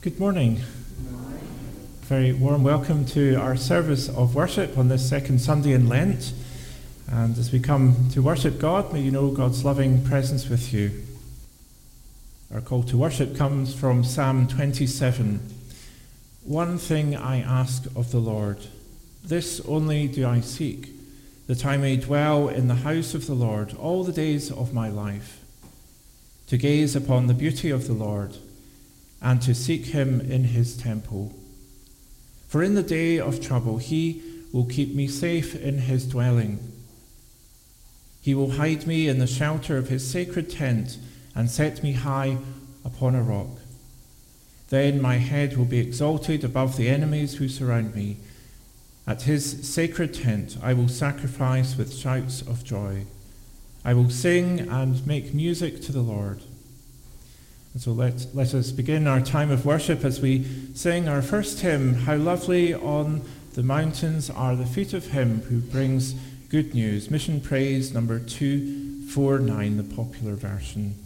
Good morning. Very warm welcome to our service of worship on this second Sunday in Lent. And as we come to worship God, may you know God's loving presence with you. Our call to worship comes from Psalm 27. One thing I ask of the Lord, this only do I seek, that I may dwell in the house of the Lord all the days of my life, to gaze upon the beauty of the Lord and to seek him in his temple. For in the day of trouble he will keep me safe in his dwelling. He will hide me in the shelter of his sacred tent and set me high upon a rock. Then my head will be exalted above the enemies who surround me. At his sacred tent I will sacrifice with shouts of joy. I will sing and make music to the Lord. And so let, let us begin our time of worship as we sing our first hymn, How Lovely on the Mountains Are the Feet of Him Who Brings Good News. Mission Praise number 249, the popular version.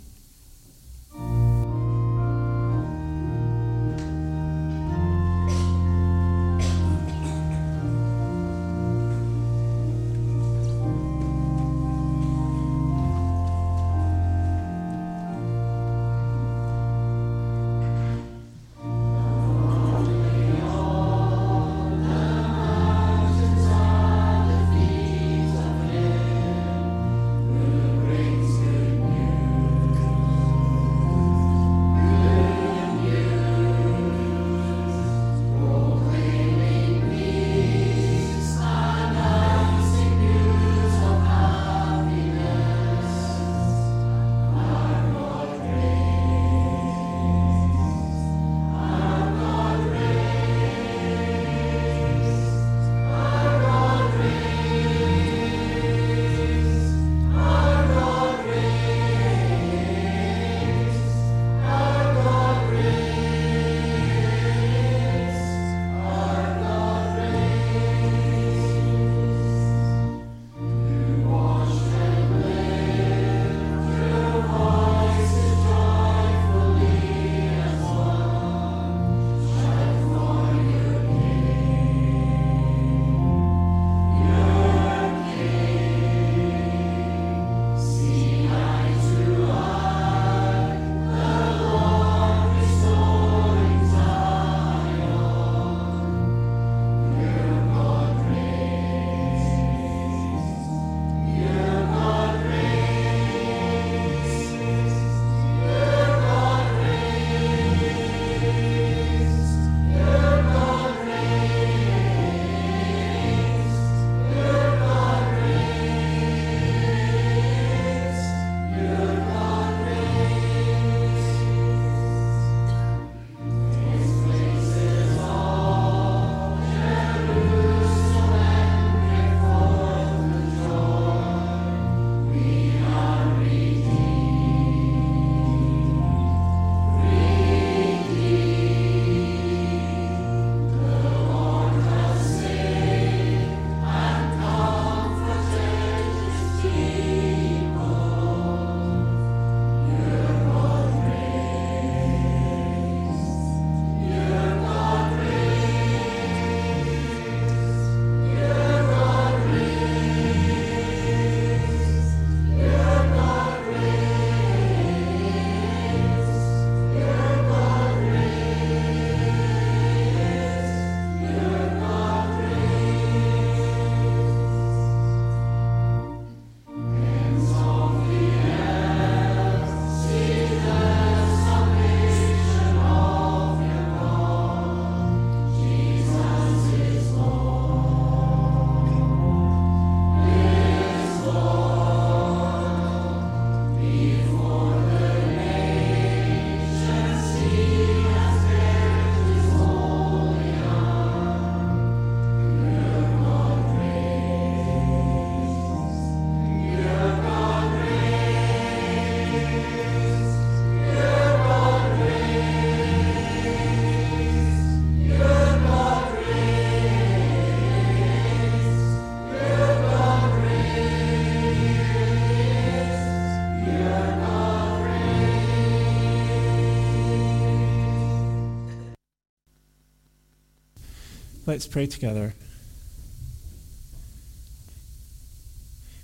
Let's pray together.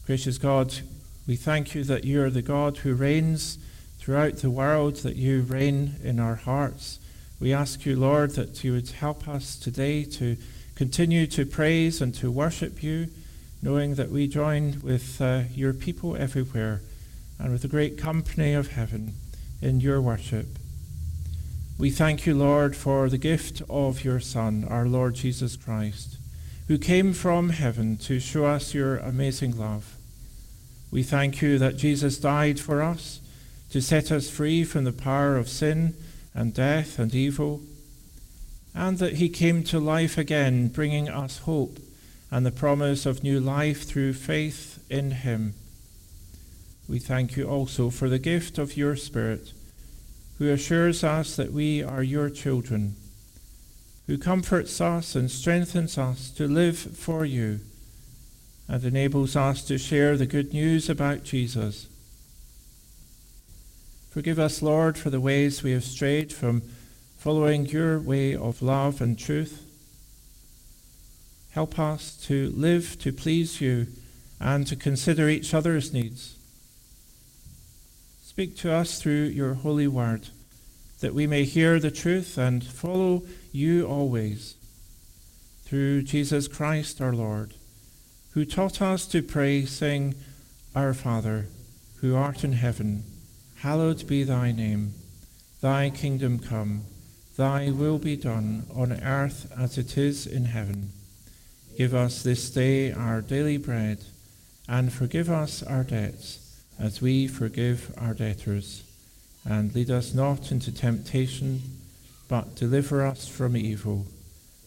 Gracious God, we thank you that you are the God who reigns throughout the world, that you reign in our hearts. We ask you, Lord, that you would help us today to continue to praise and to worship you, knowing that we join with uh, your people everywhere and with the great company of heaven in your worship. We thank you, Lord, for the gift of your Son, our Lord Jesus Christ, who came from heaven to show us your amazing love. We thank you that Jesus died for us to set us free from the power of sin and death and evil, and that he came to life again, bringing us hope and the promise of new life through faith in him. We thank you also for the gift of your Spirit who assures us that we are your children, who comforts us and strengthens us to live for you, and enables us to share the good news about Jesus. Forgive us, Lord, for the ways we have strayed from following your way of love and truth. Help us to live to please you and to consider each other's needs. Speak to us through your holy word, that we may hear the truth and follow you always. Through Jesus Christ our Lord, who taught us to pray, saying, Our Father, who art in heaven, hallowed be thy name. Thy kingdom come, thy will be done on earth as it is in heaven. Give us this day our daily bread, and forgive us our debts as we forgive our debtors. And lead us not into temptation, but deliver us from evil.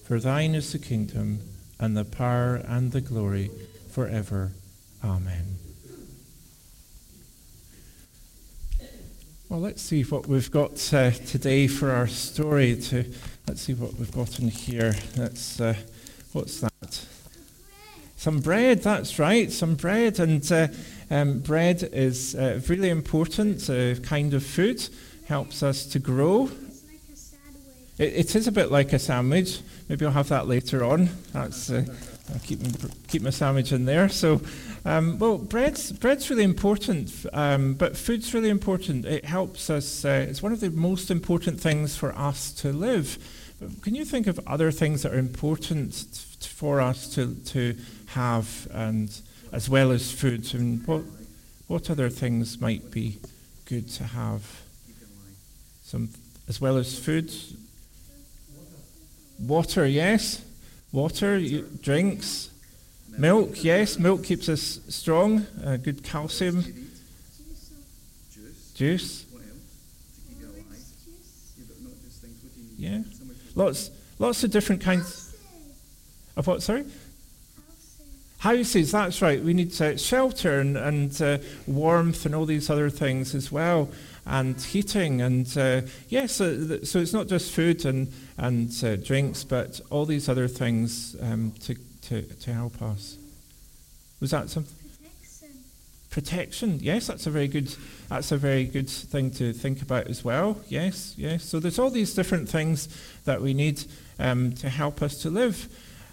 For thine is the kingdom, and the power, and the glory, forever. Amen. Well, let's see what we've got uh, today for our story. To let's see what we've got in here. That's uh, what's that? Some bread. That's right. Some bread and. Uh, um, bread is uh, really important uh, kind of food, helps us to grow. it, it is a bit like a sandwich. Maybe I'll have that later on. That's uh, I'll keep keep my sandwich in there. So, um, well, bread's bread's really important, um, but food's really important. It helps us. Uh, it's one of the most important things for us to live. Can you think of other things that are important for us to to have and as well as food. And what, what other things might be good to have? Some, as well as food? Water, yes. Water, drinks. Milk, yes. Milk keeps us strong. Uh, good calcium. Juice. Yeah. Lots, lots of different kinds of what? Sorry. Houses, that's right. We need uh, shelter and, and uh, warmth and all these other things as well, and heating. And uh, yes, so it's not just food and, and uh, drinks, but all these other things um, to, to, to help us. Was that something? Protection. Protection. Yes, that's a very good. That's a very good thing to think about as well. Yes, yes. So there's all these different things that we need um, to help us to live,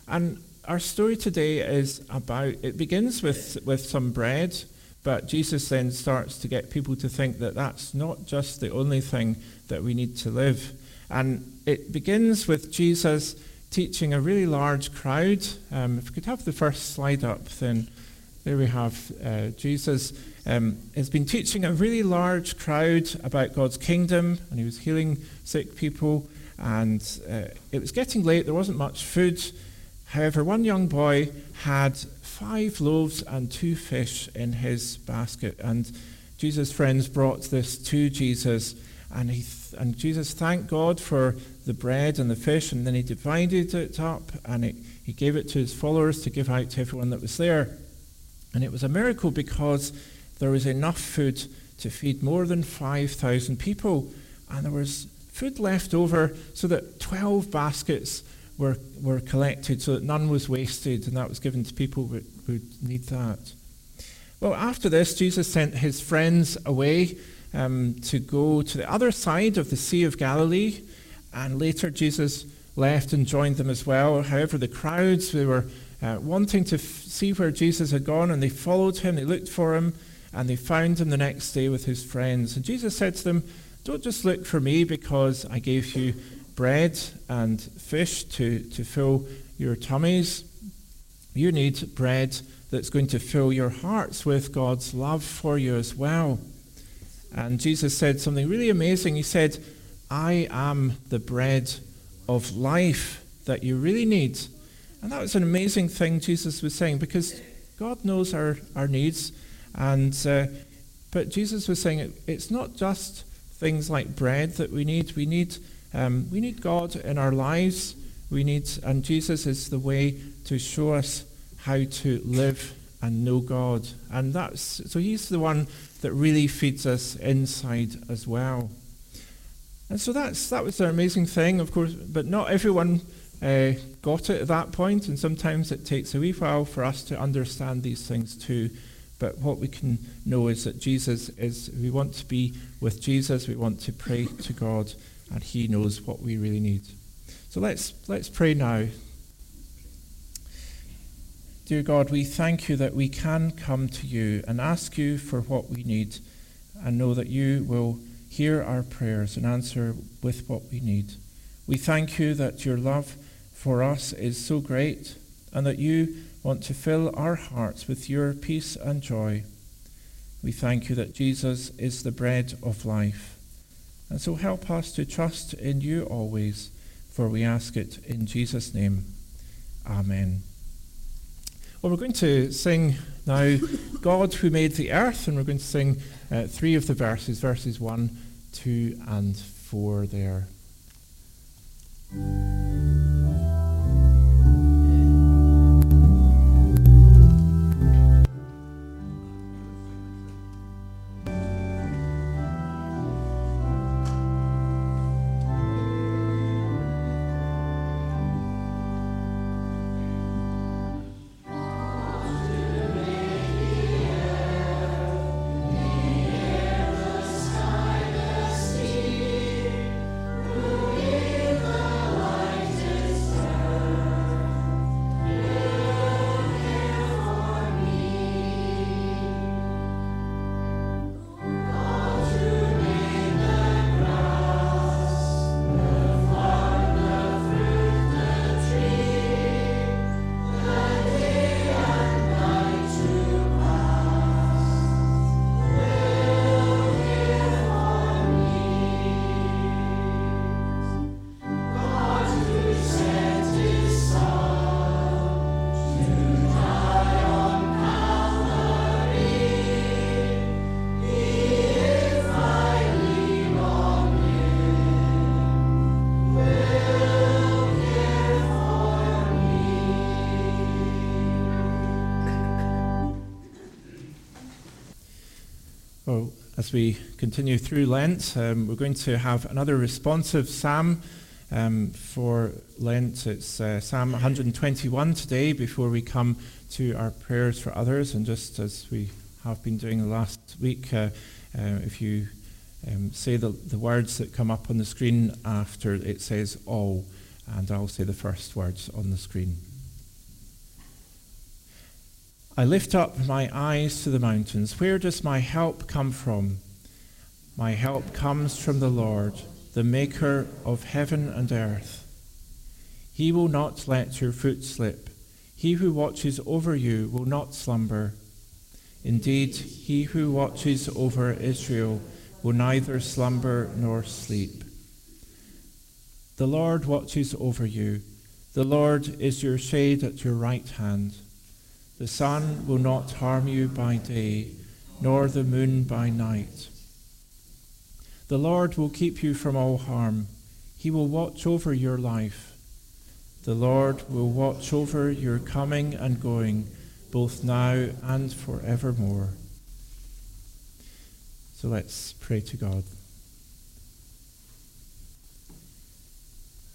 and our story today is about, it begins with, with some bread, but Jesus then starts to get people to think that that's not just the only thing that we need to live. And it begins with Jesus teaching a really large crowd. Um, if we could have the first slide up, then there we have uh, Jesus um, has been teaching a really large crowd about God's kingdom, and he was healing sick people. And uh, it was getting late, there wasn't much food. However, one young boy had five loaves and two fish in his basket, and Jesus' friends brought this to Jesus, and, he th- and Jesus thanked God for the bread and the fish, and then he divided it up, and it, he gave it to his followers to give out to everyone that was there. And it was a miracle because there was enough food to feed more than 5,000 people, and there was food left over so that 12 baskets were, were collected so that none was wasted and that was given to people who would need that. Well, after this, Jesus sent his friends away um, to go to the other side of the Sea of Galilee, and later Jesus left and joined them as well. However, the crowds, they were uh, wanting to f- see where Jesus had gone, and they followed him, they looked for him, and they found him the next day with his friends. And Jesus said to them, Don't just look for me because I gave you bread and fish to, to fill your tummies. You need bread that's going to fill your hearts with God's love for you as well. And Jesus said something really amazing. He said, I am the bread of life that you really need. And that was an amazing thing Jesus was saying because God knows our, our needs. And, uh, but Jesus was saying it, it's not just things like bread that we need. We need, um, we need God in our lives. We need, and Jesus is the way to show us how to live and know God. And that's, so he's the one that really feeds us inside as well. And so that's, that was an amazing thing, of course, but not everyone uh, got it at that point, and sometimes it takes a wee while for us to understand these things too. But what we can know is that Jesus is, we want to be with Jesus, we want to pray to God, and He knows what we really need. So let's, let's pray now. Dear God, we thank you that we can come to you and ask you for what we need and know that you will hear our prayers and answer with what we need. We thank you that your love for us is so great and that you want to fill our hearts with your peace and joy. We thank you that Jesus is the bread of life. And so help us to trust in you always, for we ask it in Jesus' name. Amen. Well, we're going to sing now God who made the earth, and we're going to sing uh, three of the verses, verses 1, 2, and 4 there. As we continue through Lent, um, we're going to have another responsive psalm um, for Lent. It's uh, Psalm 121 today before we come to our prayers for others. And just as we have been doing the last week, uh, uh, if you um, say the, the words that come up on the screen after it says all, and I'll say the first words on the screen. I lift up my eyes to the mountains. Where does my help come from? My help comes from the Lord, the maker of heaven and earth. He will not let your foot slip. He who watches over you will not slumber. Indeed, he who watches over Israel will neither slumber nor sleep. The Lord watches over you. The Lord is your shade at your right hand. The sun will not harm you by day, nor the moon by night. The Lord will keep you from all harm. He will watch over your life. The Lord will watch over your coming and going, both now and forevermore. So let's pray to God.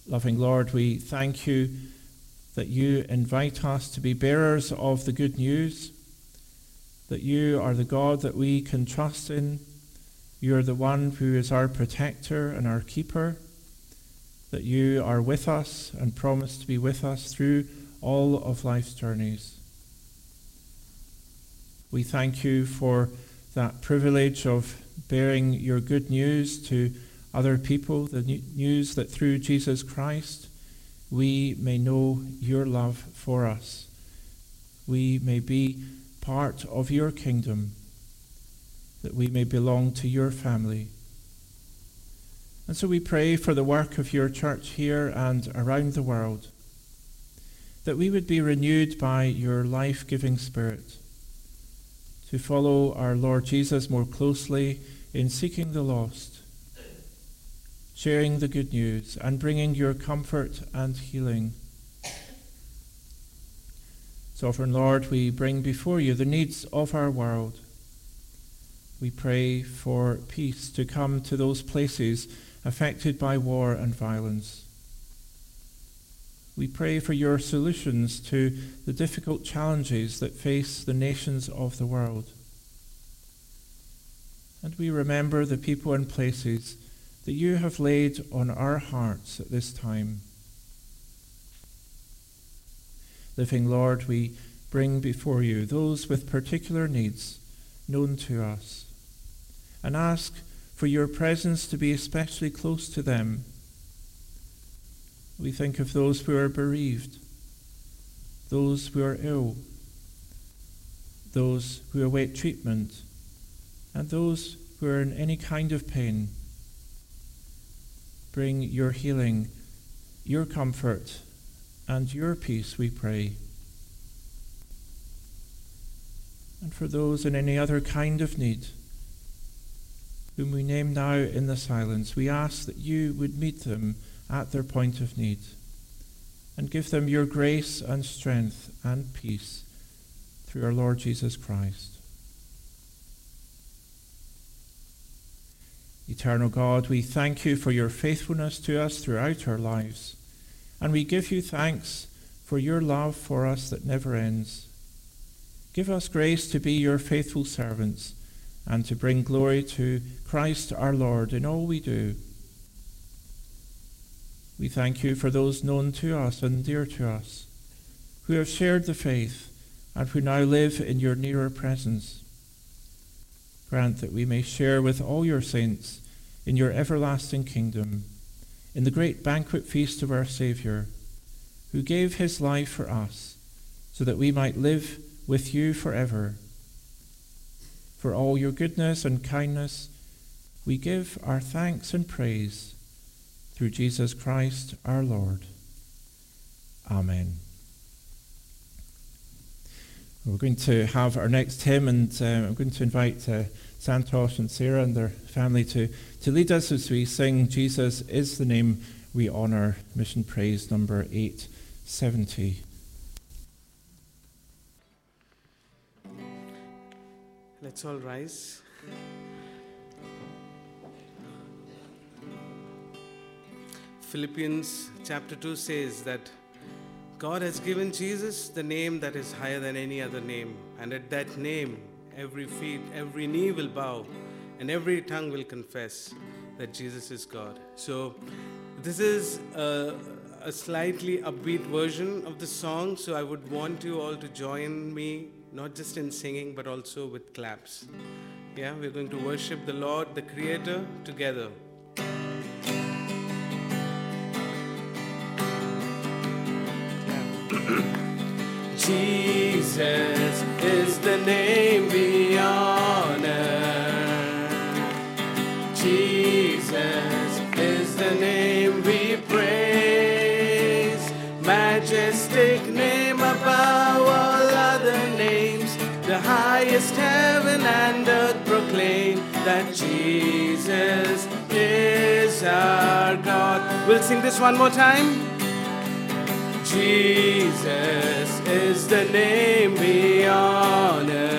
Loving Lord, we thank you that you invite us to be bearers of the good news, that you are the God that we can trust in. You are the one who is our protector and our keeper. that you are with us and promise to be with us through all of life's journeys. We thank you for that privilege of bearing your good news to other people, the news that through Jesus Christ we may know your love for us. We may be part of your kingdom, that we may belong to your family. And so we pray for the work of your church here and around the world, that we would be renewed by your life giving Spirit, to follow our Lord Jesus more closely in seeking the lost, sharing the good news, and bringing your comfort and healing. Sovereign Lord, we bring before you the needs of our world. We pray for peace to come to those places affected by war and violence. We pray for your solutions to the difficult challenges that face the nations of the world. And we remember the people and places that you have laid on our hearts at this time. Living Lord, we bring before you those with particular needs known to us and ask for your presence to be especially close to them. We think of those who are bereaved, those who are ill, those who await treatment, and those who are in any kind of pain. Bring your healing, your comfort, and your peace, we pray. And for those in any other kind of need, whom we name now in the silence, we ask that you would meet them at their point of need and give them your grace and strength and peace through our Lord Jesus Christ. Eternal God, we thank you for your faithfulness to us throughout our lives, and we give you thanks for your love for us that never ends. Give us grace to be your faithful servants and to bring glory to Christ our Lord in all we do. We thank you for those known to us and dear to us, who have shared the faith and who now live in your nearer presence. Grant that we may share with all your saints in your everlasting kingdom, in the great banquet feast of our Saviour, who gave his life for us, so that we might live with you forever for all your goodness and kindness, we give our thanks and praise through Jesus Christ our Lord. Amen. We're going to have our next hymn, and uh, I'm going to invite uh, Santosh and Sarah and their family to, to lead us as we sing Jesus is the name we honour, mission praise number 870. Let's all rise. Philippians chapter 2 says that God has given Jesus the name that is higher than any other name, and at that name, every feet, every knee will bow, and every tongue will confess that Jesus is God. So, this is a, a slightly upbeat version of the song, so I would want you all to join me not just in singing, but also with claps. Yeah, we're going to worship the Lord, the Creator, together. Jesus is the name we honor. Jesus is the name we praise. Majestic name above all other names. The highest heaven and earth proclaim that Jesus is our God. We'll sing this one more time. Jesus is the name we honor.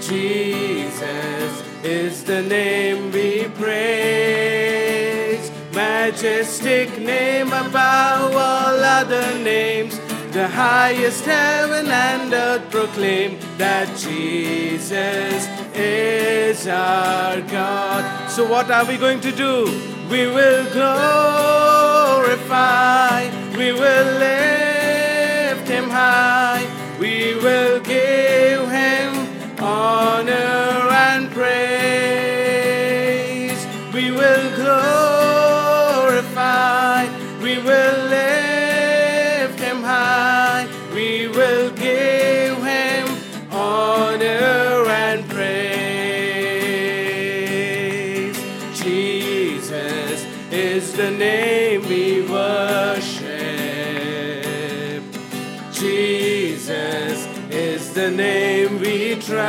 Jesus is the name we praise. Majestic name above all other names. The highest heaven and earth proclaim that Jesus is our God. So, what are we going to do? we will glorify, we will lift him high, we will give him honor and praise. We will glorify, the name we trust.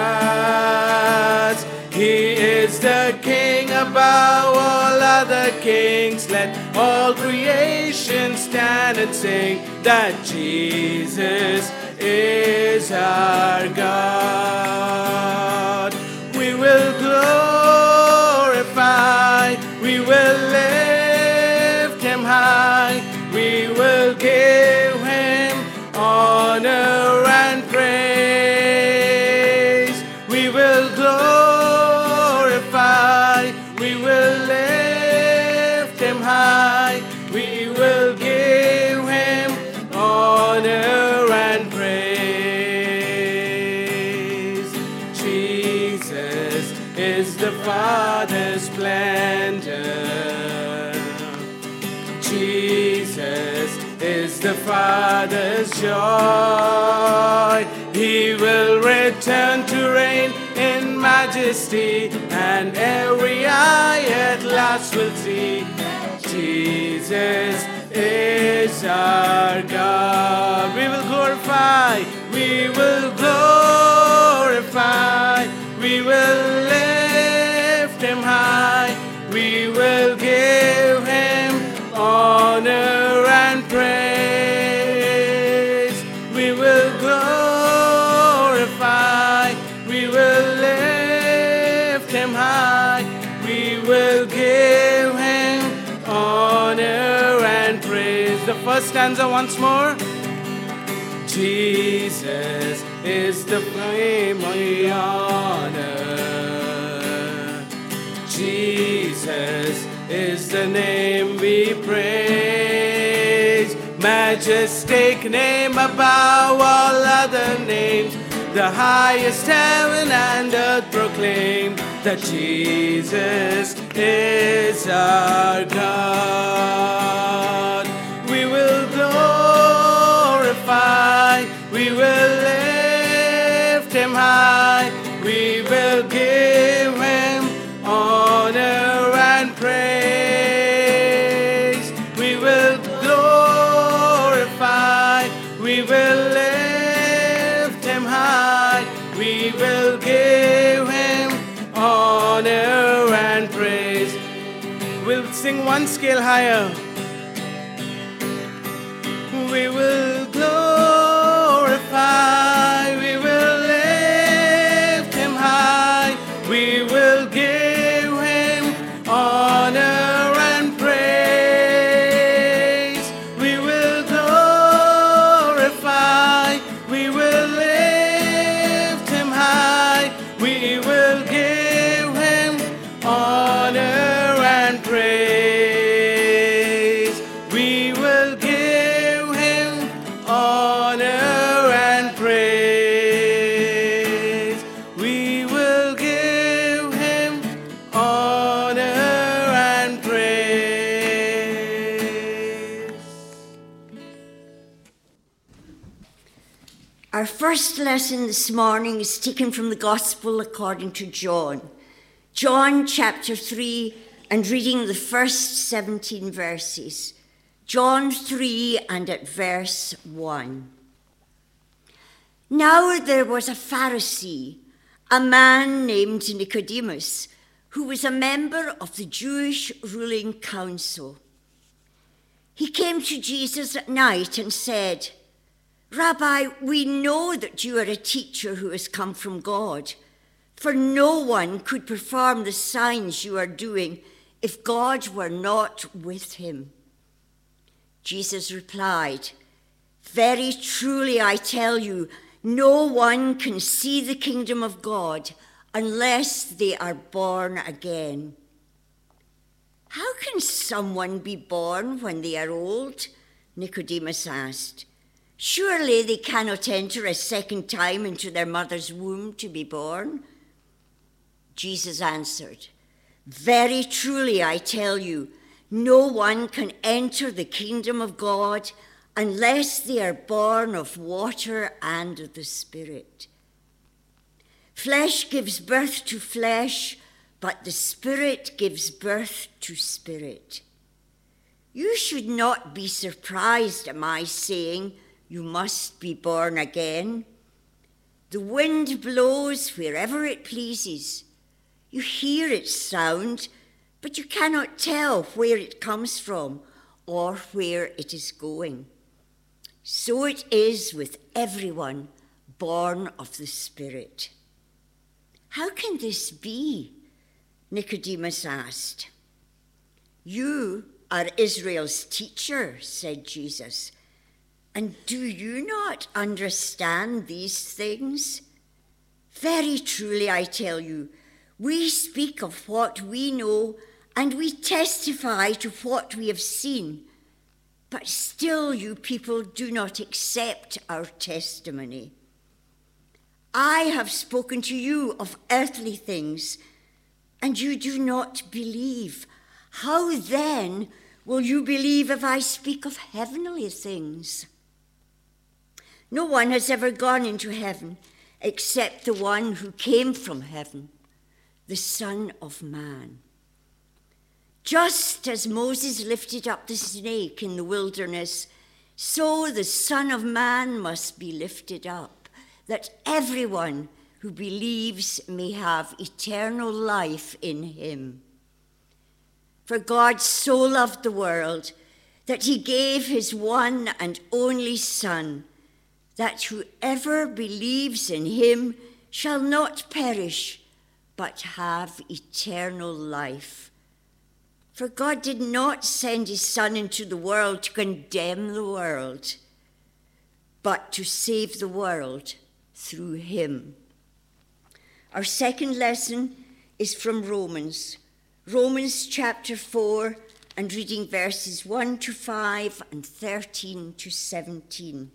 He is the King above all other kings. Let all creation stand and sing that Jesus is our God. We will glorify, joy. He will return to reign in majesty, and every eye at last will see Jesus is our God. We will glorify, we will glorify, we will lift stanza once more. Jesus is the primary honor. Jesus is the name we praise. Majestic name above all other names. The highest heaven and earth proclaim that Jesus is our God. Glorify, we will lift him high, we will give him honor and praise. We will glorify, we will lift him high, we will give him honor and praise. We'll sing one scale higher. We will lesson this morning is taken from the Gospel according to John. John chapter 3, and reading the first 17 verses. John 3 and at verse 1. Now there was a Pharisee, a man named Nicodemus, who was a member of the Jewish ruling council. He came to Jesus at night and said, Rabbi, we know that you are a teacher who has come from God, for no one could perform the signs you are doing if God were not with him. Jesus replied, Very truly I tell you, no one can see the kingdom of God unless they are born again. How can someone be born when they are old? Nicodemus asked. Surely they cannot enter a second time into their mother's womb to be born. Jesus answered, Very truly I tell you, no one can enter the kingdom of God unless they are born of water and of the Spirit. Flesh gives birth to flesh, but the Spirit gives birth to spirit. You should not be surprised at my saying, You must be born again. The wind blows wherever it pleases. You hear its sound, but you cannot tell where it comes from or where it is going. So it is with everyone born of the Spirit. How can this be? Nicodemus asked. You are Israel's teacher, said Jesus. And do you not understand these things? Very truly, I tell you, we speak of what we know and we testify to what we have seen. But still, you people do not accept our testimony. I have spoken to you of earthly things, and you do not believe. How then will you believe if I speak of heavenly things? No one has ever gone into heaven except the one who came from heaven, the Son of Man. Just as Moses lifted up the snake in the wilderness, so the Son of Man must be lifted up, that everyone who believes may have eternal life in him. For God so loved the world that he gave his one and only Son, that whoever believes in him shall not perish, but have eternal life. For God did not send his Son into the world to condemn the world, but to save the world through him. Our second lesson is from Romans Romans chapter 4 and reading verses 1 to 5 and 13 to 17.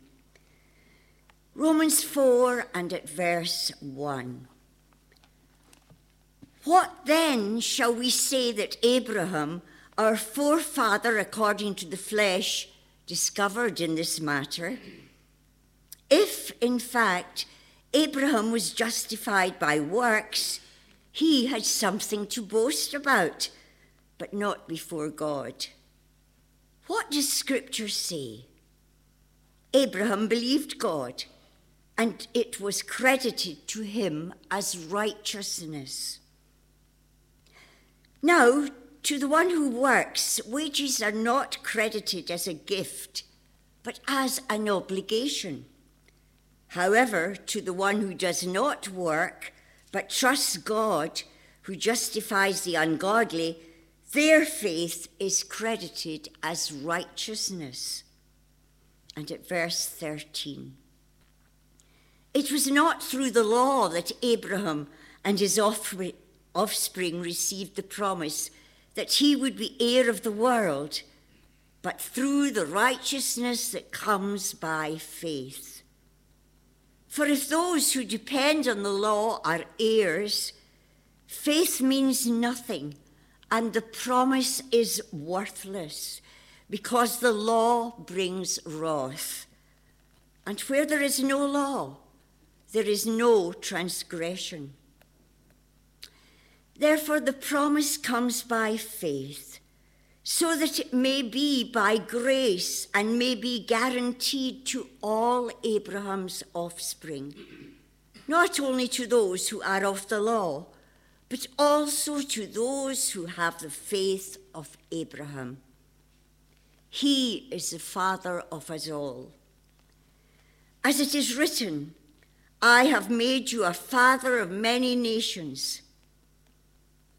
Romans 4 and at verse 1. What then shall we say that Abraham, our forefather according to the flesh, discovered in this matter? If, in fact, Abraham was justified by works, he had something to boast about, but not before God. What does Scripture say? Abraham believed God, and it was credited to him as righteousness. Now, to the one who works, wages are not credited as a gift, but as an obligation. However, to the one who does not work, but trusts God, who justifies the ungodly, their faith is credited as righteousness. And at verse 13, it was not through the law that Abraham and his offspring received the promise that he would be heir of the world, but through the righteousness that comes by faith. For if those who depend on the law are heirs, faith means nothing and the promise is worthless because the law brings wrath. And where there is no law, there is no transgression. Therefore, the promise comes by faith so that it may be by grace and may be guaranteed to all Abraham's offspring, not only to those who are of the law, but also to those who have the faith of Abraham. He is the father of us all. As it is written, I have made you a father of many nations.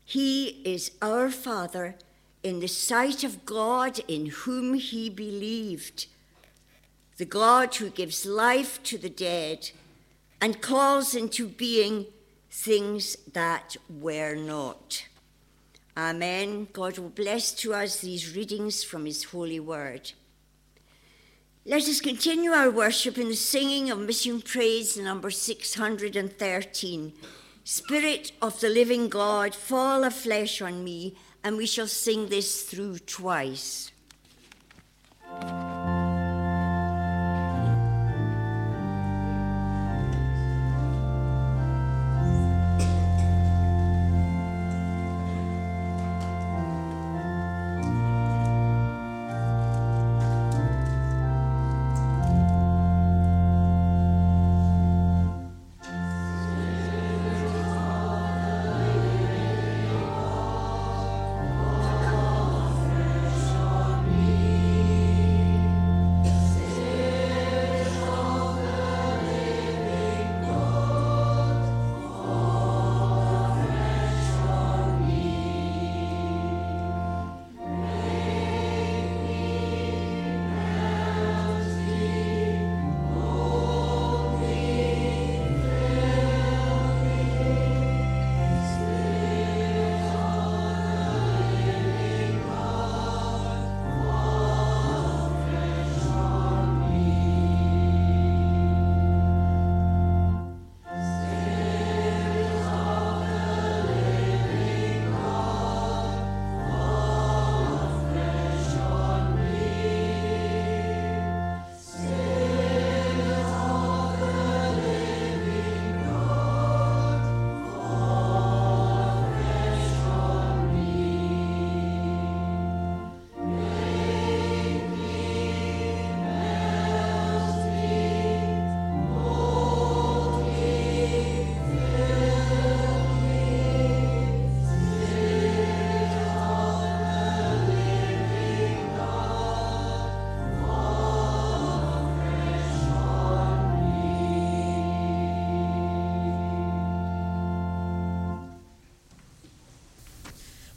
He is our father in the sight of God in whom he believed, the God who gives life to the dead and calls into being things that were not. Amen. God will bless to us these readings from his holy word. Let us continue our worship in the singing of Mission Praise number 613. Spirit of the living God, fall afresh on me, and we shall sing this through twice.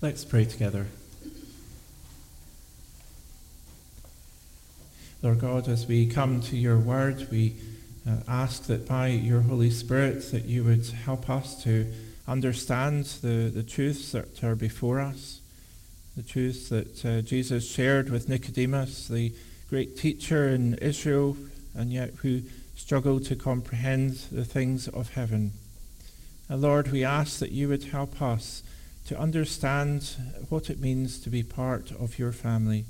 Let's pray together. Lord God, as we come to your word, we uh, ask that by your Holy Spirit that you would help us to understand the, the truths that are before us, the truths that uh, Jesus shared with Nicodemus, the great teacher in Israel, and yet who struggled to comprehend the things of heaven. Lord, we ask that you would help us to understand what it means to be part of your family,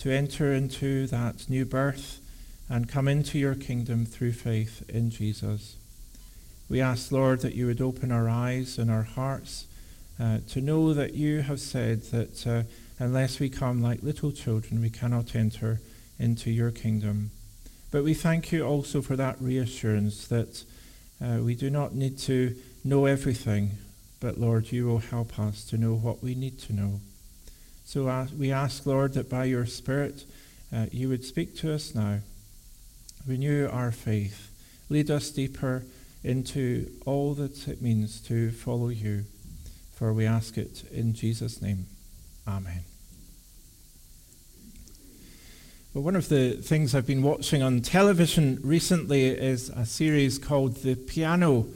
to enter into that new birth and come into your kingdom through faith in Jesus. We ask, Lord, that you would open our eyes and our hearts uh, to know that you have said that uh, unless we come like little children, we cannot enter into your kingdom. But we thank you also for that reassurance that uh, we do not need to know everything, but Lord, you will help us to know what we need to know. So we ask, Lord, that by your Spirit, uh, you would speak to us now. Renew our faith. Lead us deeper into all that it means to follow you. For we ask it in Jesus' name. Amen. Well, one of the things I've been watching on television recently is a series called The Piano.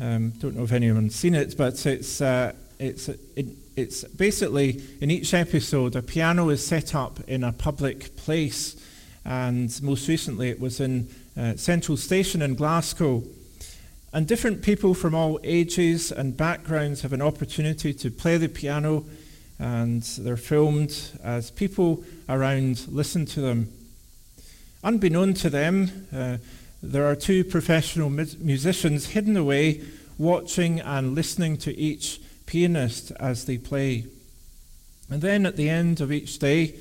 Um, don't know if anyone's seen it, but it's, uh, it's, it, it's basically in each episode, a piano is set up in a public place. And most recently, it was in uh, Central Station in Glasgow. And different people from all ages and backgrounds have an opportunity to play the piano, and they're filmed as people around listen to them. Unbeknown to them, uh, there are two professional musicians hidden away, watching and listening to each pianist as they play. And then at the end of each day,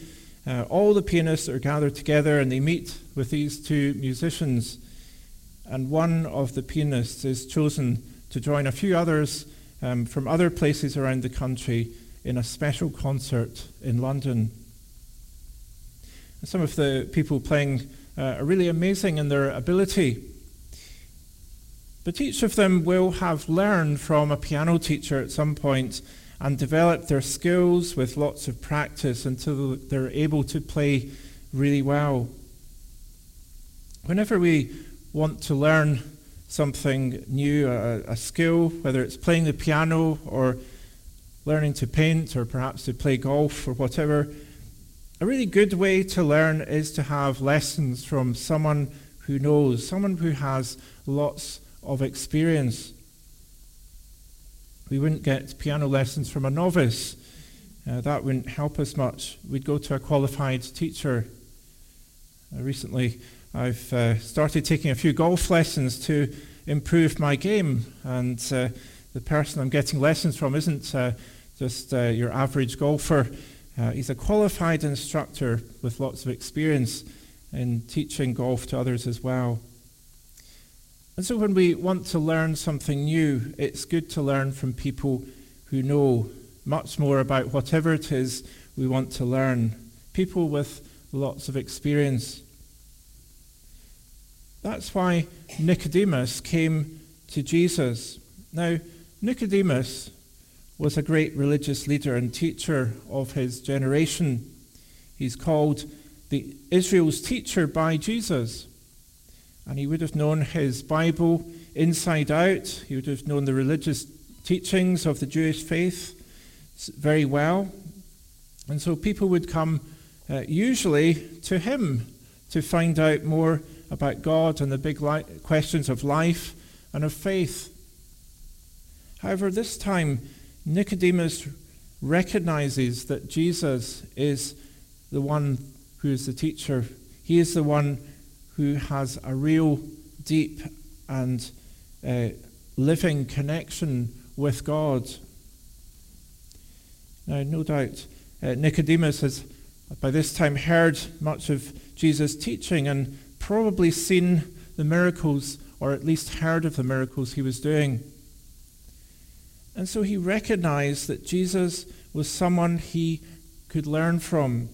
uh, all the pianists are gathered together and they meet with these two musicians. And one of the pianists is chosen to join a few others um, from other places around the country in a special concert in London. some of the people playing uh, are really amazing in their ability. But each of them will have learned from a piano teacher at some point and developed their skills with lots of practice until they're able to play really well. Whenever we want to learn something new, a, a skill, whether it's playing the piano or learning to paint or perhaps to play golf or whatever, a really good way to learn is to have lessons from someone who knows, someone who has lots of experience. We wouldn't get piano lessons from a novice. Uh, that wouldn't help us much. We'd go to a qualified teacher. Uh, recently, I've uh, started taking a few golf lessons to improve my game, and uh, the person I'm getting lessons from isn't uh, just uh, your average golfer. Uh, he's a qualified instructor with lots of experience in teaching golf to others as well. And so, when we want to learn something new, it's good to learn from people who know much more about whatever it is we want to learn. People with lots of experience. That's why Nicodemus came to Jesus. Now, Nicodemus was a great religious leader and teacher of his generation. He's called the Israel's teacher by Jesus. And he would have known his Bible inside out. He would have known the religious teachings of the Jewish faith very well. And so people would come uh, usually to him to find out more about God and the big li- questions of life and of faith. However, this time, Nicodemus recognizes that Jesus is the one who is the teacher. He is the one who has a real, deep, and uh, living connection with God. Now, no doubt, uh, Nicodemus has by this time heard much of Jesus' teaching and probably seen the miracles, or at least heard of the miracles he was doing. And so he recognized that Jesus was someone he could learn from,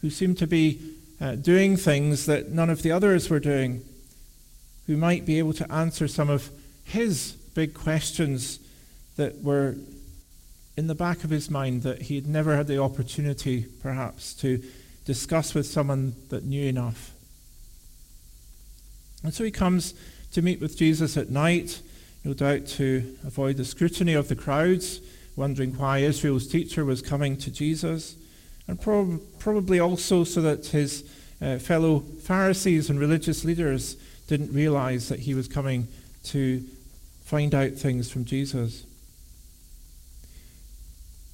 who seemed to be uh, doing things that none of the others were doing, who might be able to answer some of his big questions that were in the back of his mind that he had never had the opportunity, perhaps, to discuss with someone that knew enough. And so he comes to meet with Jesus at night, no doubt to avoid the scrutiny of the crowds, wondering why Israel's teacher was coming to Jesus and prob- probably also so that his uh, fellow Pharisees and religious leaders didn't realize that he was coming to find out things from Jesus.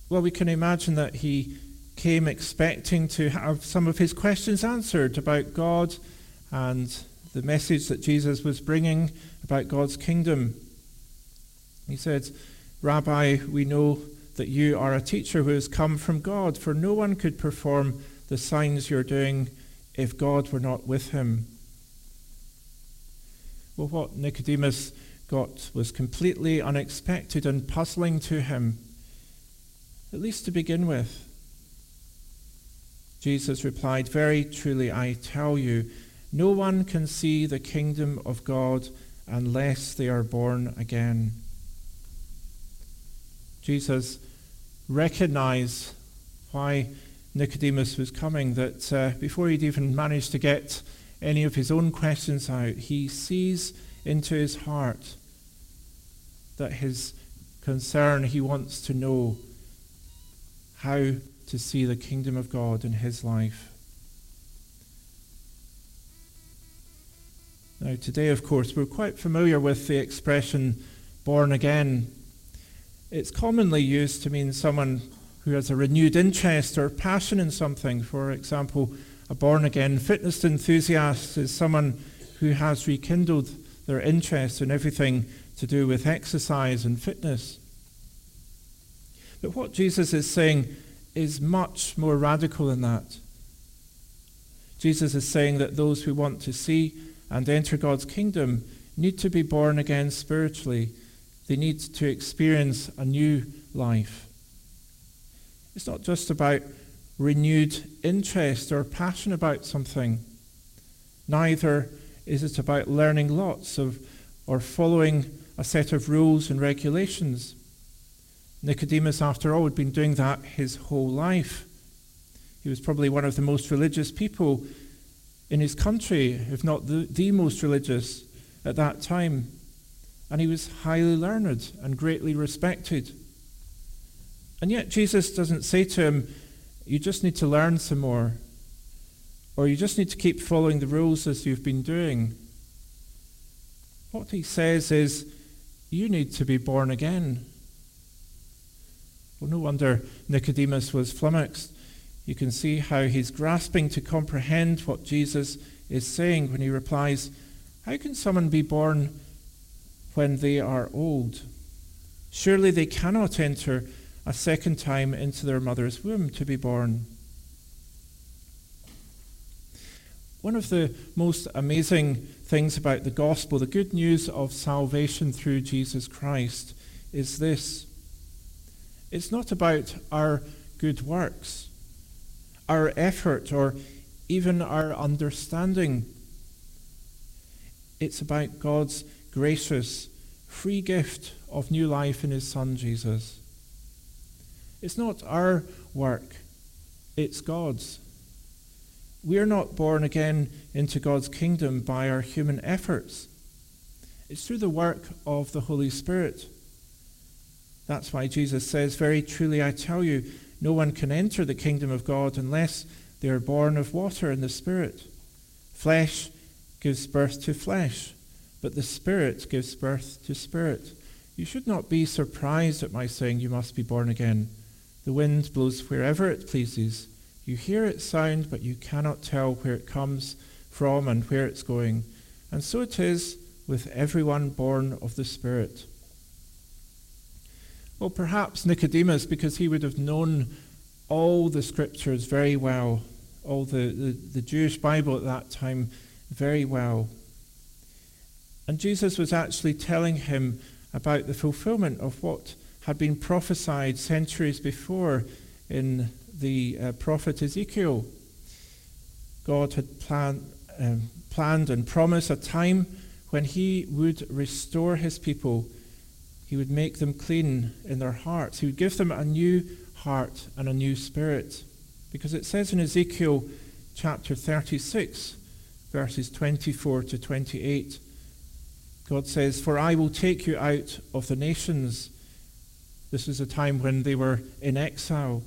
Well, we can imagine that he came expecting to have some of his questions answered about God and the message that Jesus was bringing about God's kingdom. He said, Rabbi, we know that you are a teacher who has come from God, for no one could perform the signs you're doing if God were not with him. Well, what Nicodemus got was completely unexpected and puzzling to him, at least to begin with. Jesus replied, Very truly, I tell you, no one can see the kingdom of God unless they are born again. Jesus recognize why Nicodemus was coming, that uh, before he'd even managed to get any of his own questions out, he sees into his heart that his concern, he wants to know how to see the kingdom of God in his life. Now, today, of course, we're quite familiar with the expression born again it's commonly used to mean someone who has a renewed interest or passion in something. For example, a born again fitness enthusiast is someone who has rekindled their interest in everything to do with exercise and fitness. But what Jesus is saying is much more radical than that. Jesus is saying that those who want to see and enter God's kingdom need to be born again spiritually they need to experience a new life. It's not just about renewed interest or passion about something. Neither is it about learning lots of or following a set of rules and regulations. Nicodemus, after all, had been doing that his whole life. He was probably one of the most religious people in his country, if not the, the most religious at that time and he was highly learned and greatly respected. And yet, Jesus doesn't say to him, You just need to learn some more, or you just need to keep following the rules as you've been doing. What he says is, You need to be born again. Well, no wonder Nicodemus was flummoxed. You can see how he's grasping to comprehend what Jesus is saying when he replies, How can someone be born when they are old? Surely they cannot enter a second time into their mother's womb to be born. One of the most amazing things about the gospel, the good news of salvation through Jesus Christ, is this it's not about our good works, our effort, or even our understanding. It's about God's gracious, free gift of new life in His Son Jesus. It's not our work, it's God's. We are not born again into God's kingdom by our human efforts. It's through the work of the Holy Spirit. That's why Jesus says, Very truly I tell you, no one can enter the kingdom of God unless they are born of water and the Spirit. Flesh gives birth to flesh, but the Spirit gives birth to spirit. You should not be surprised at my saying you must be born again. The wind blows wherever it pleases. You hear its sound, but you cannot tell where it comes from and where it's going. And so it is with everyone born of the Spirit. Well, perhaps Nicodemus, because he would have known all the scriptures very well, all the, the, the, Jewish Bible at that time very well. And Jesus was actually telling him about the fulfillment of what had been prophesied centuries before in the uh, prophet Ezekiel. God had plan, um, planned and promised a time when he would restore his people he would make them clean in their hearts. He would give them a new heart and a new spirit. Because it says in Ezekiel chapter 36, verses 24 to 28, God says, For I will take you out of the nations. This is a time when they were in exile.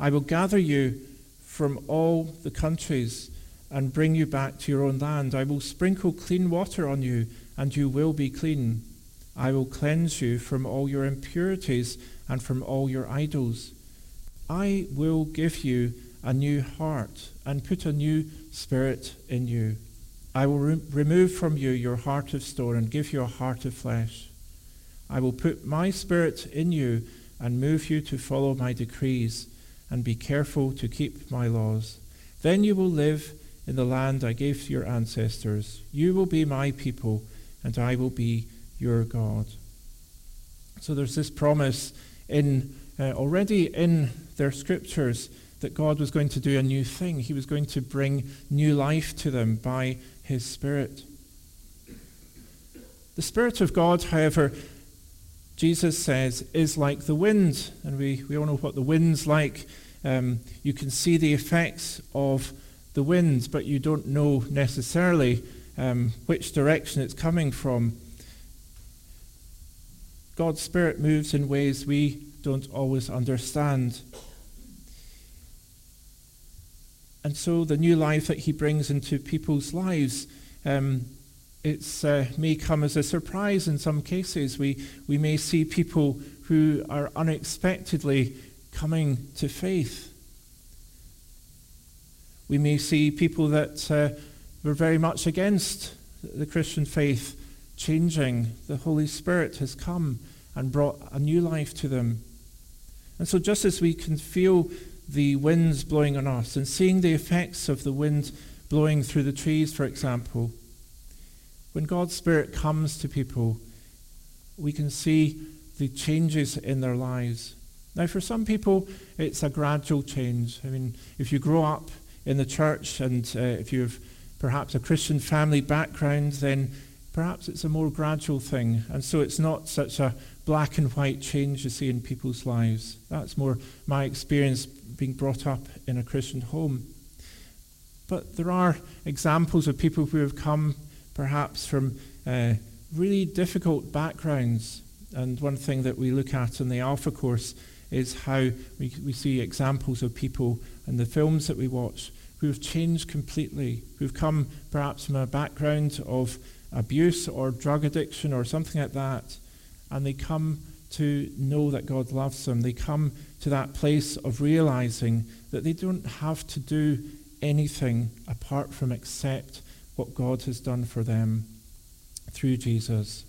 I will gather you from all the countries and bring you back to your own land. I will sprinkle clean water on you, and you will be clean. I will cleanse you from all your impurities and from all your idols. I will give you a new heart and put a new spirit in you. I will re- remove from you your heart of stone and give you a heart of flesh. I will put my spirit in you and move you to follow my decrees and be careful to keep my laws. Then you will live in the land I gave to your ancestors. You will be my people, and I will be your God. So there's this promise in uh, already in their scriptures that God was going to do a new thing. He was going to bring new life to them by his Spirit. The Spirit of God, however, Jesus says, is like the wind. And we, we all know what the wind's like. Um, you can see the effects of the wind, but you don't know necessarily um, which direction it's coming from. God's Spirit moves in ways we don't always understand. And so the new life that He brings into people's lives, um, it uh, may come as a surprise in some cases. We, we may see people who are unexpectedly coming to faith. We may see people that uh, were very much against the Christian faith changing. The Holy Spirit has come and brought a new life to them. And so, just as we can feel the winds blowing on us and seeing the effects of the wind blowing through the trees, for example, when God's Spirit comes to people, we can see the changes in their lives. Now, for some people, it's a gradual change. I mean, if you grow up in the church and uh, if you have perhaps a Christian family background, then perhaps it's a more gradual thing. And so it's not such a black and white change you see in people's lives. That's more my experience being brought up in a Christian home. But there are examples of people who have come perhaps from uh, really difficult backgrounds. And one thing that we look at in the Alpha course is how we, we see examples of people in the films that we watch who have changed completely, who've come perhaps from a background of abuse or drug addiction or something like that, and they come to know that God loves them. They come to that place of realizing that they don't have to do anything apart from accept what God has done for them through Jesus.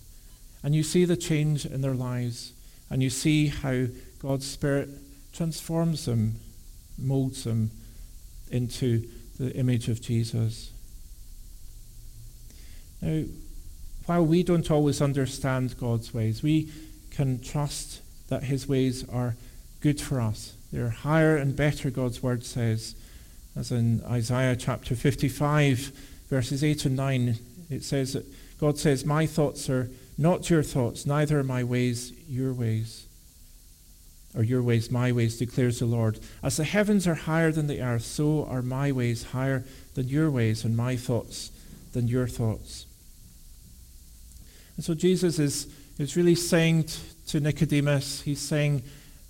And you see the change in their lives, and you see how God's Spirit transforms them, molds them into the image of Jesus. Now, while we don't always understand God's ways, we can trust that His ways are good for us. They're higher and better, God's word says. As in Isaiah chapter 55, verses 8 and 9, it says that God says, My thoughts are not your thoughts, neither are my ways your ways. Or your ways my ways, declares the Lord. As the heavens are higher than the earth, so are my ways higher than your ways, and my thoughts than your thoughts. And so Jesus is, is really saying to Nicodemus, he's saying,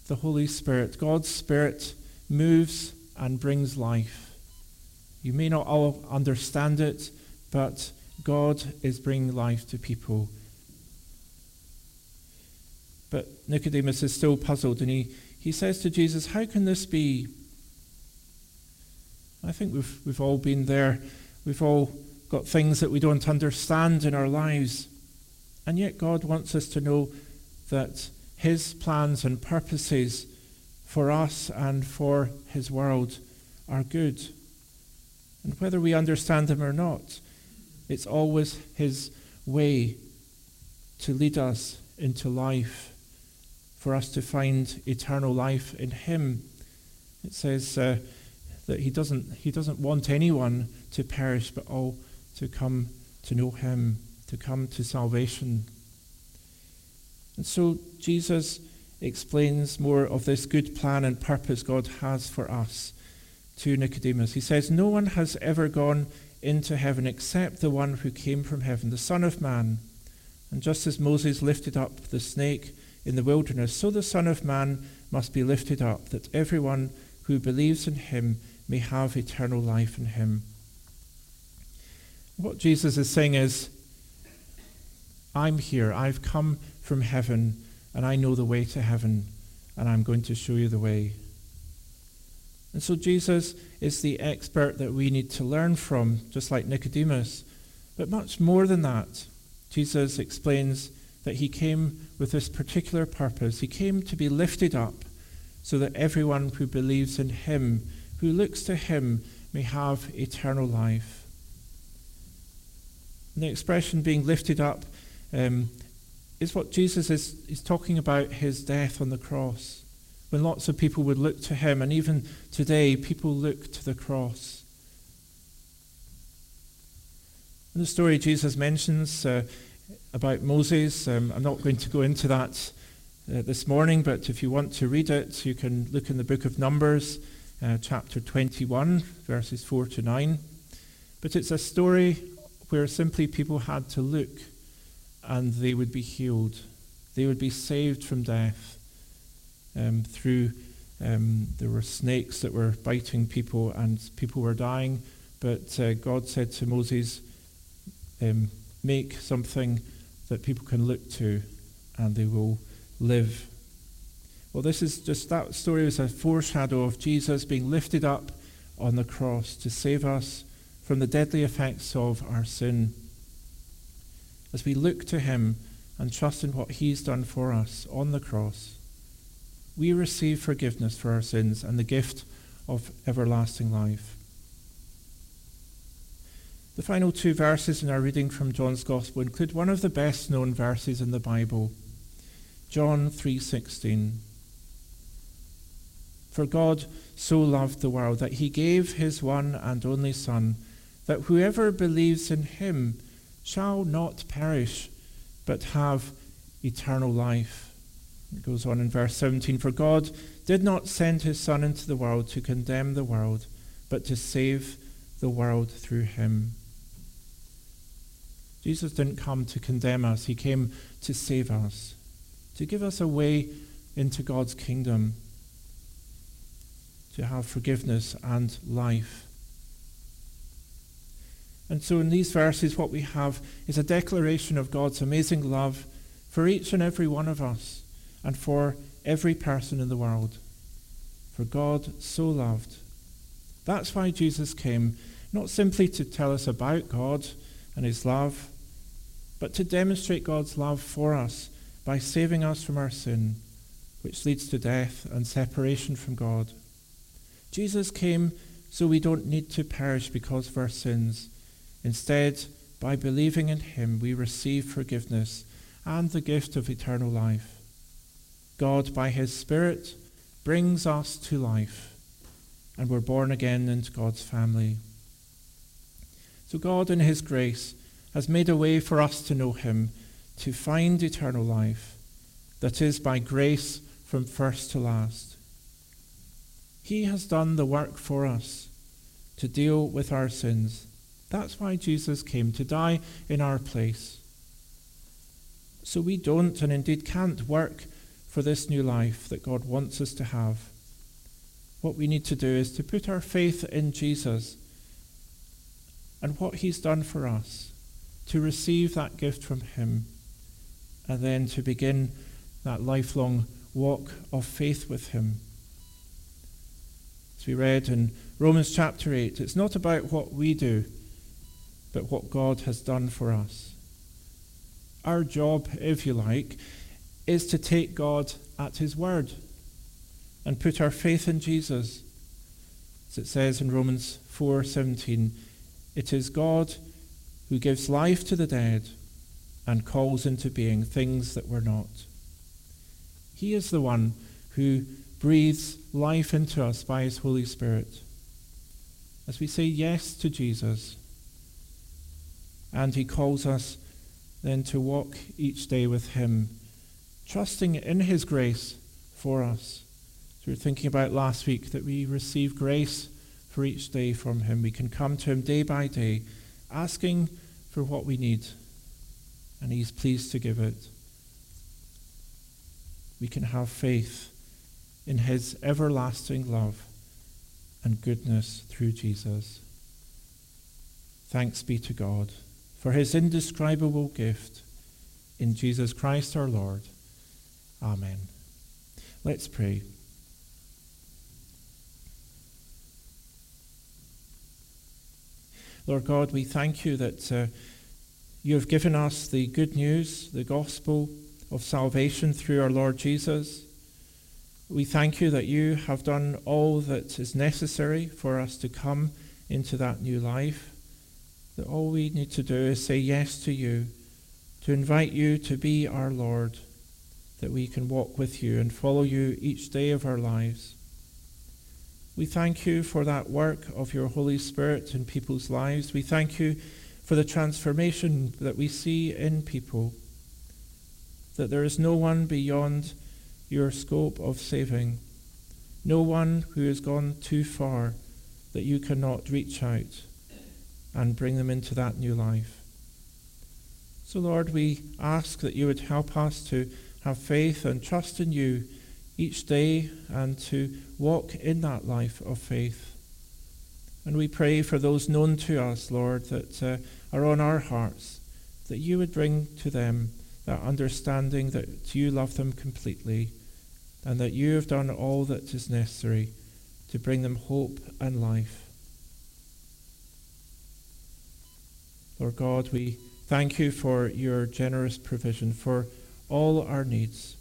the Holy Spirit, God's Spirit, moves and brings life. You may not all understand it, but God is bringing life to people. But Nicodemus is still puzzled, and he, he says to Jesus, How can this be? I think we've, we've all been there. We've all got things that we don't understand in our lives. And yet, God wants us to know that His plans and purposes for us and for His world are good. And whether we understand them or not, it's always His way to lead us into life, for us to find eternal life in Him. It says uh, that He doesn't, he doesn't want anyone to perish, but all to come to know Him, to come to salvation. And so Jesus explains more of this good plan and purpose God has for us to Nicodemus. He says, No one has ever gone into heaven except the one who came from heaven, the Son of Man. And just as Moses lifted up the snake in the wilderness, so the Son of Man must be lifted up, that everyone who believes in him may have eternal life in him. What Jesus is saying is, I'm here. I've come from heaven, and I know the way to heaven, and I'm going to show you the way. And so Jesus is the expert that we need to learn from, just like Nicodemus. But much more than that, Jesus explains that he came with this particular purpose. He came to be lifted up so that everyone who believes in him, who looks to him, may have eternal life. And the expression being lifted up um, is what Jesus is, is talking about his death on the cross. When lots of people would look to him, and even today, people look to the cross. In the story Jesus mentions uh, about Moses, um, I'm not going to go into that uh, this morning, but if you want to read it, you can look in the book of Numbers, uh, chapter 21, verses 4 to 9. But it's a story where simply people had to look and they would be healed. They would be saved from death um, through. Um, there were snakes that were biting people, and people were dying. But uh, God said to Moses, um, "Make something that people can look to, and they will live." Well, this is just that story is a foreshadow of Jesus being lifted up on the cross to save us from the deadly effects of our sin as we look to Him and trust in what He's done for us on the cross, we receive forgiveness for our sins and the gift of everlasting life. The final two verses in our reading from John's Gospel include one of the best known verses in the Bible, John 3:16. For God so loved the world that he gave his one and only son that whoever believes in him shall not perish, but have eternal life. It goes on in verse 17 For God did not send his Son into the world to condemn the world, but to save the world through him. Jesus didn't come to condemn us, he came to save us, to give us a way into God's kingdom, to have forgiveness and life. And so, in these verses, what we have is a declaration of God's amazing love for each and every one of us and for every person in the world. For God so loved. That's why Jesus came, not simply to tell us about God and His love, but to demonstrate God's love for us by saving us from our sin, which leads to death and separation from God. Jesus came so we don't need to perish because of our sins Instead, by believing in him, we receive forgiveness and the gift of eternal life. God, by his Spirit, brings us to life, and we're born again into God's family. So, God, in his grace, has made a way for us to know him, to find eternal life, that is, by grace from first to last. He has done the work for us to deal with our sins that's why Jesus came to die in our place. So we don't and indeed can't work for this new life that God wants us to have. What we need to do is to put our faith in Jesus and what he's done for us, to receive that gift from him, and then to begin that lifelong walk of faith with him. As we read in Romans chapter 8, it's not about what we do but what God has done for us. Our job, if you like, is to take God at His word and put our faith in Jesus. As it says in Romans 4:17, it is God who gives life to the dead and calls into being things that were not. He is the one who breathes life into us by his Holy Spirit. As we say yes to Jesus, and He calls us then to walk each day with Him, trusting in His grace for us. So we were thinking about last week that we receive grace for each day from Him. We can come to Him day by day, asking for what we need, and He's pleased to give it. We can have faith in His everlasting love and goodness through Jesus. Thanks be to God for his indescribable gift in Jesus Christ our Lord. Amen. Let's pray. Lord God, we thank you that uh, you have given us the good news, the gospel of salvation through our Lord Jesus. We thank you that you have done all that is necessary for us to come into that new life that all we need to do is say yes to you, to invite you to be our Lord, that we can walk with you and follow you each day of our lives. We thank you for that work of your Holy Spirit in people's lives. We thank you for the transformation that we see in people, that there is no one beyond your scope of saving, no one who has gone too far that you cannot reach out and bring them into that new life. So, Lord, we ask that you would help us to have faith and trust in you each day and to walk in that life of faith. And we pray for those known to us, Lord, that uh, are on our hearts, that you would bring to them that understanding that you love them completely and that you have done all that is necessary to bring them hope and life. Lord God, we thank you for your generous provision for all our needs.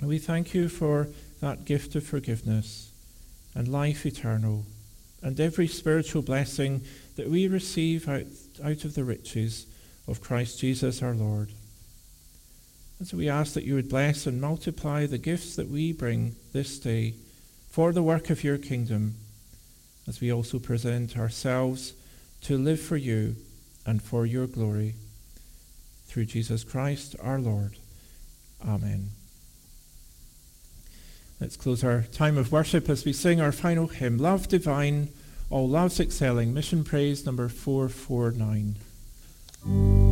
And we thank you for that gift of forgiveness and life eternal and every spiritual blessing that we receive out, out of the riches of Christ Jesus our Lord. And so we ask that you would bless and multiply the gifts that we bring this day for the work of your kingdom, as we also present ourselves to live for you and for your glory. Through Jesus Christ our Lord. Amen. Let's close our time of worship as we sing our final hymn, Love Divine, All Loves Excelling, Mission Praise number 449.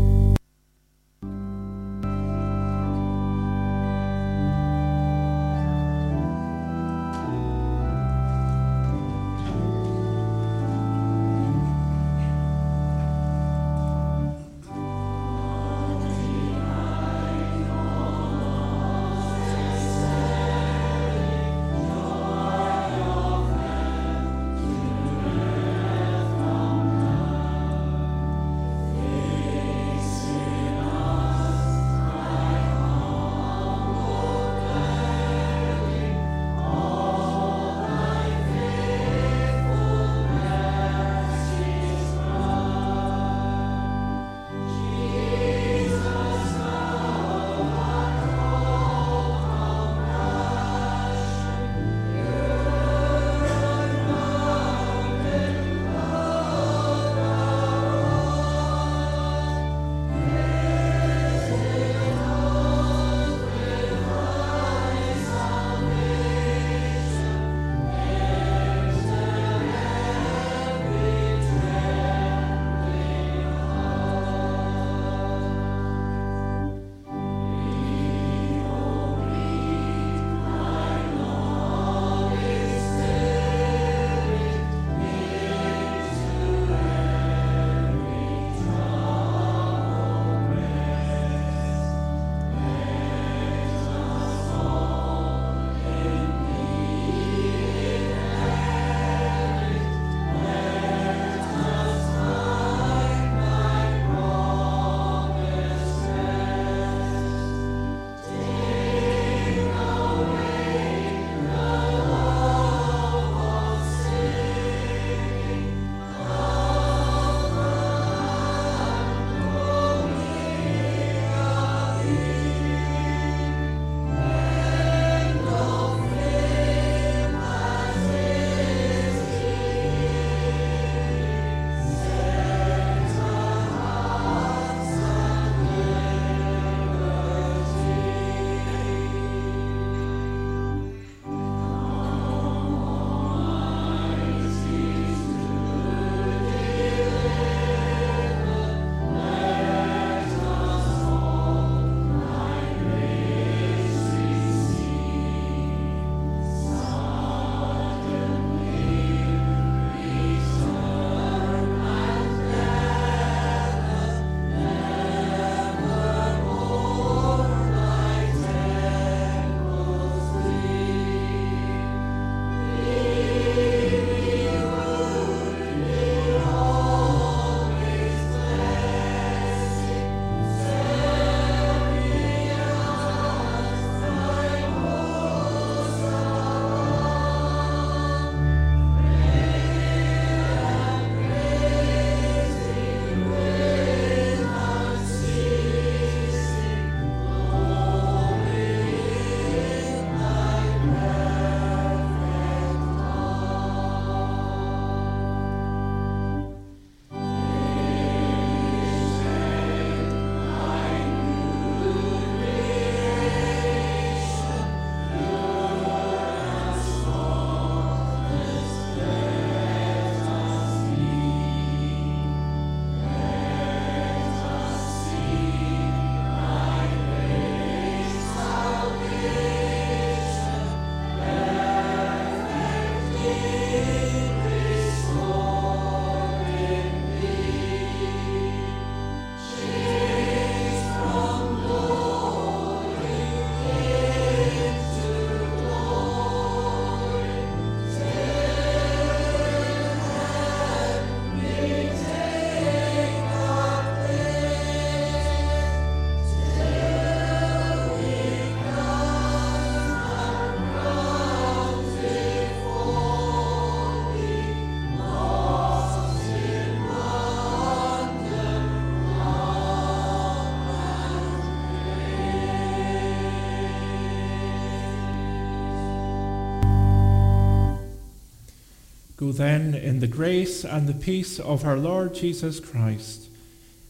Then in the grace and the peace of our Lord Jesus Christ.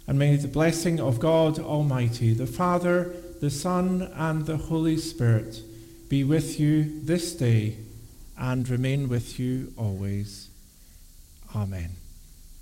And may the blessing of God Almighty, the Father, the Son, and the Holy Spirit be with you this day and remain with you always. Amen.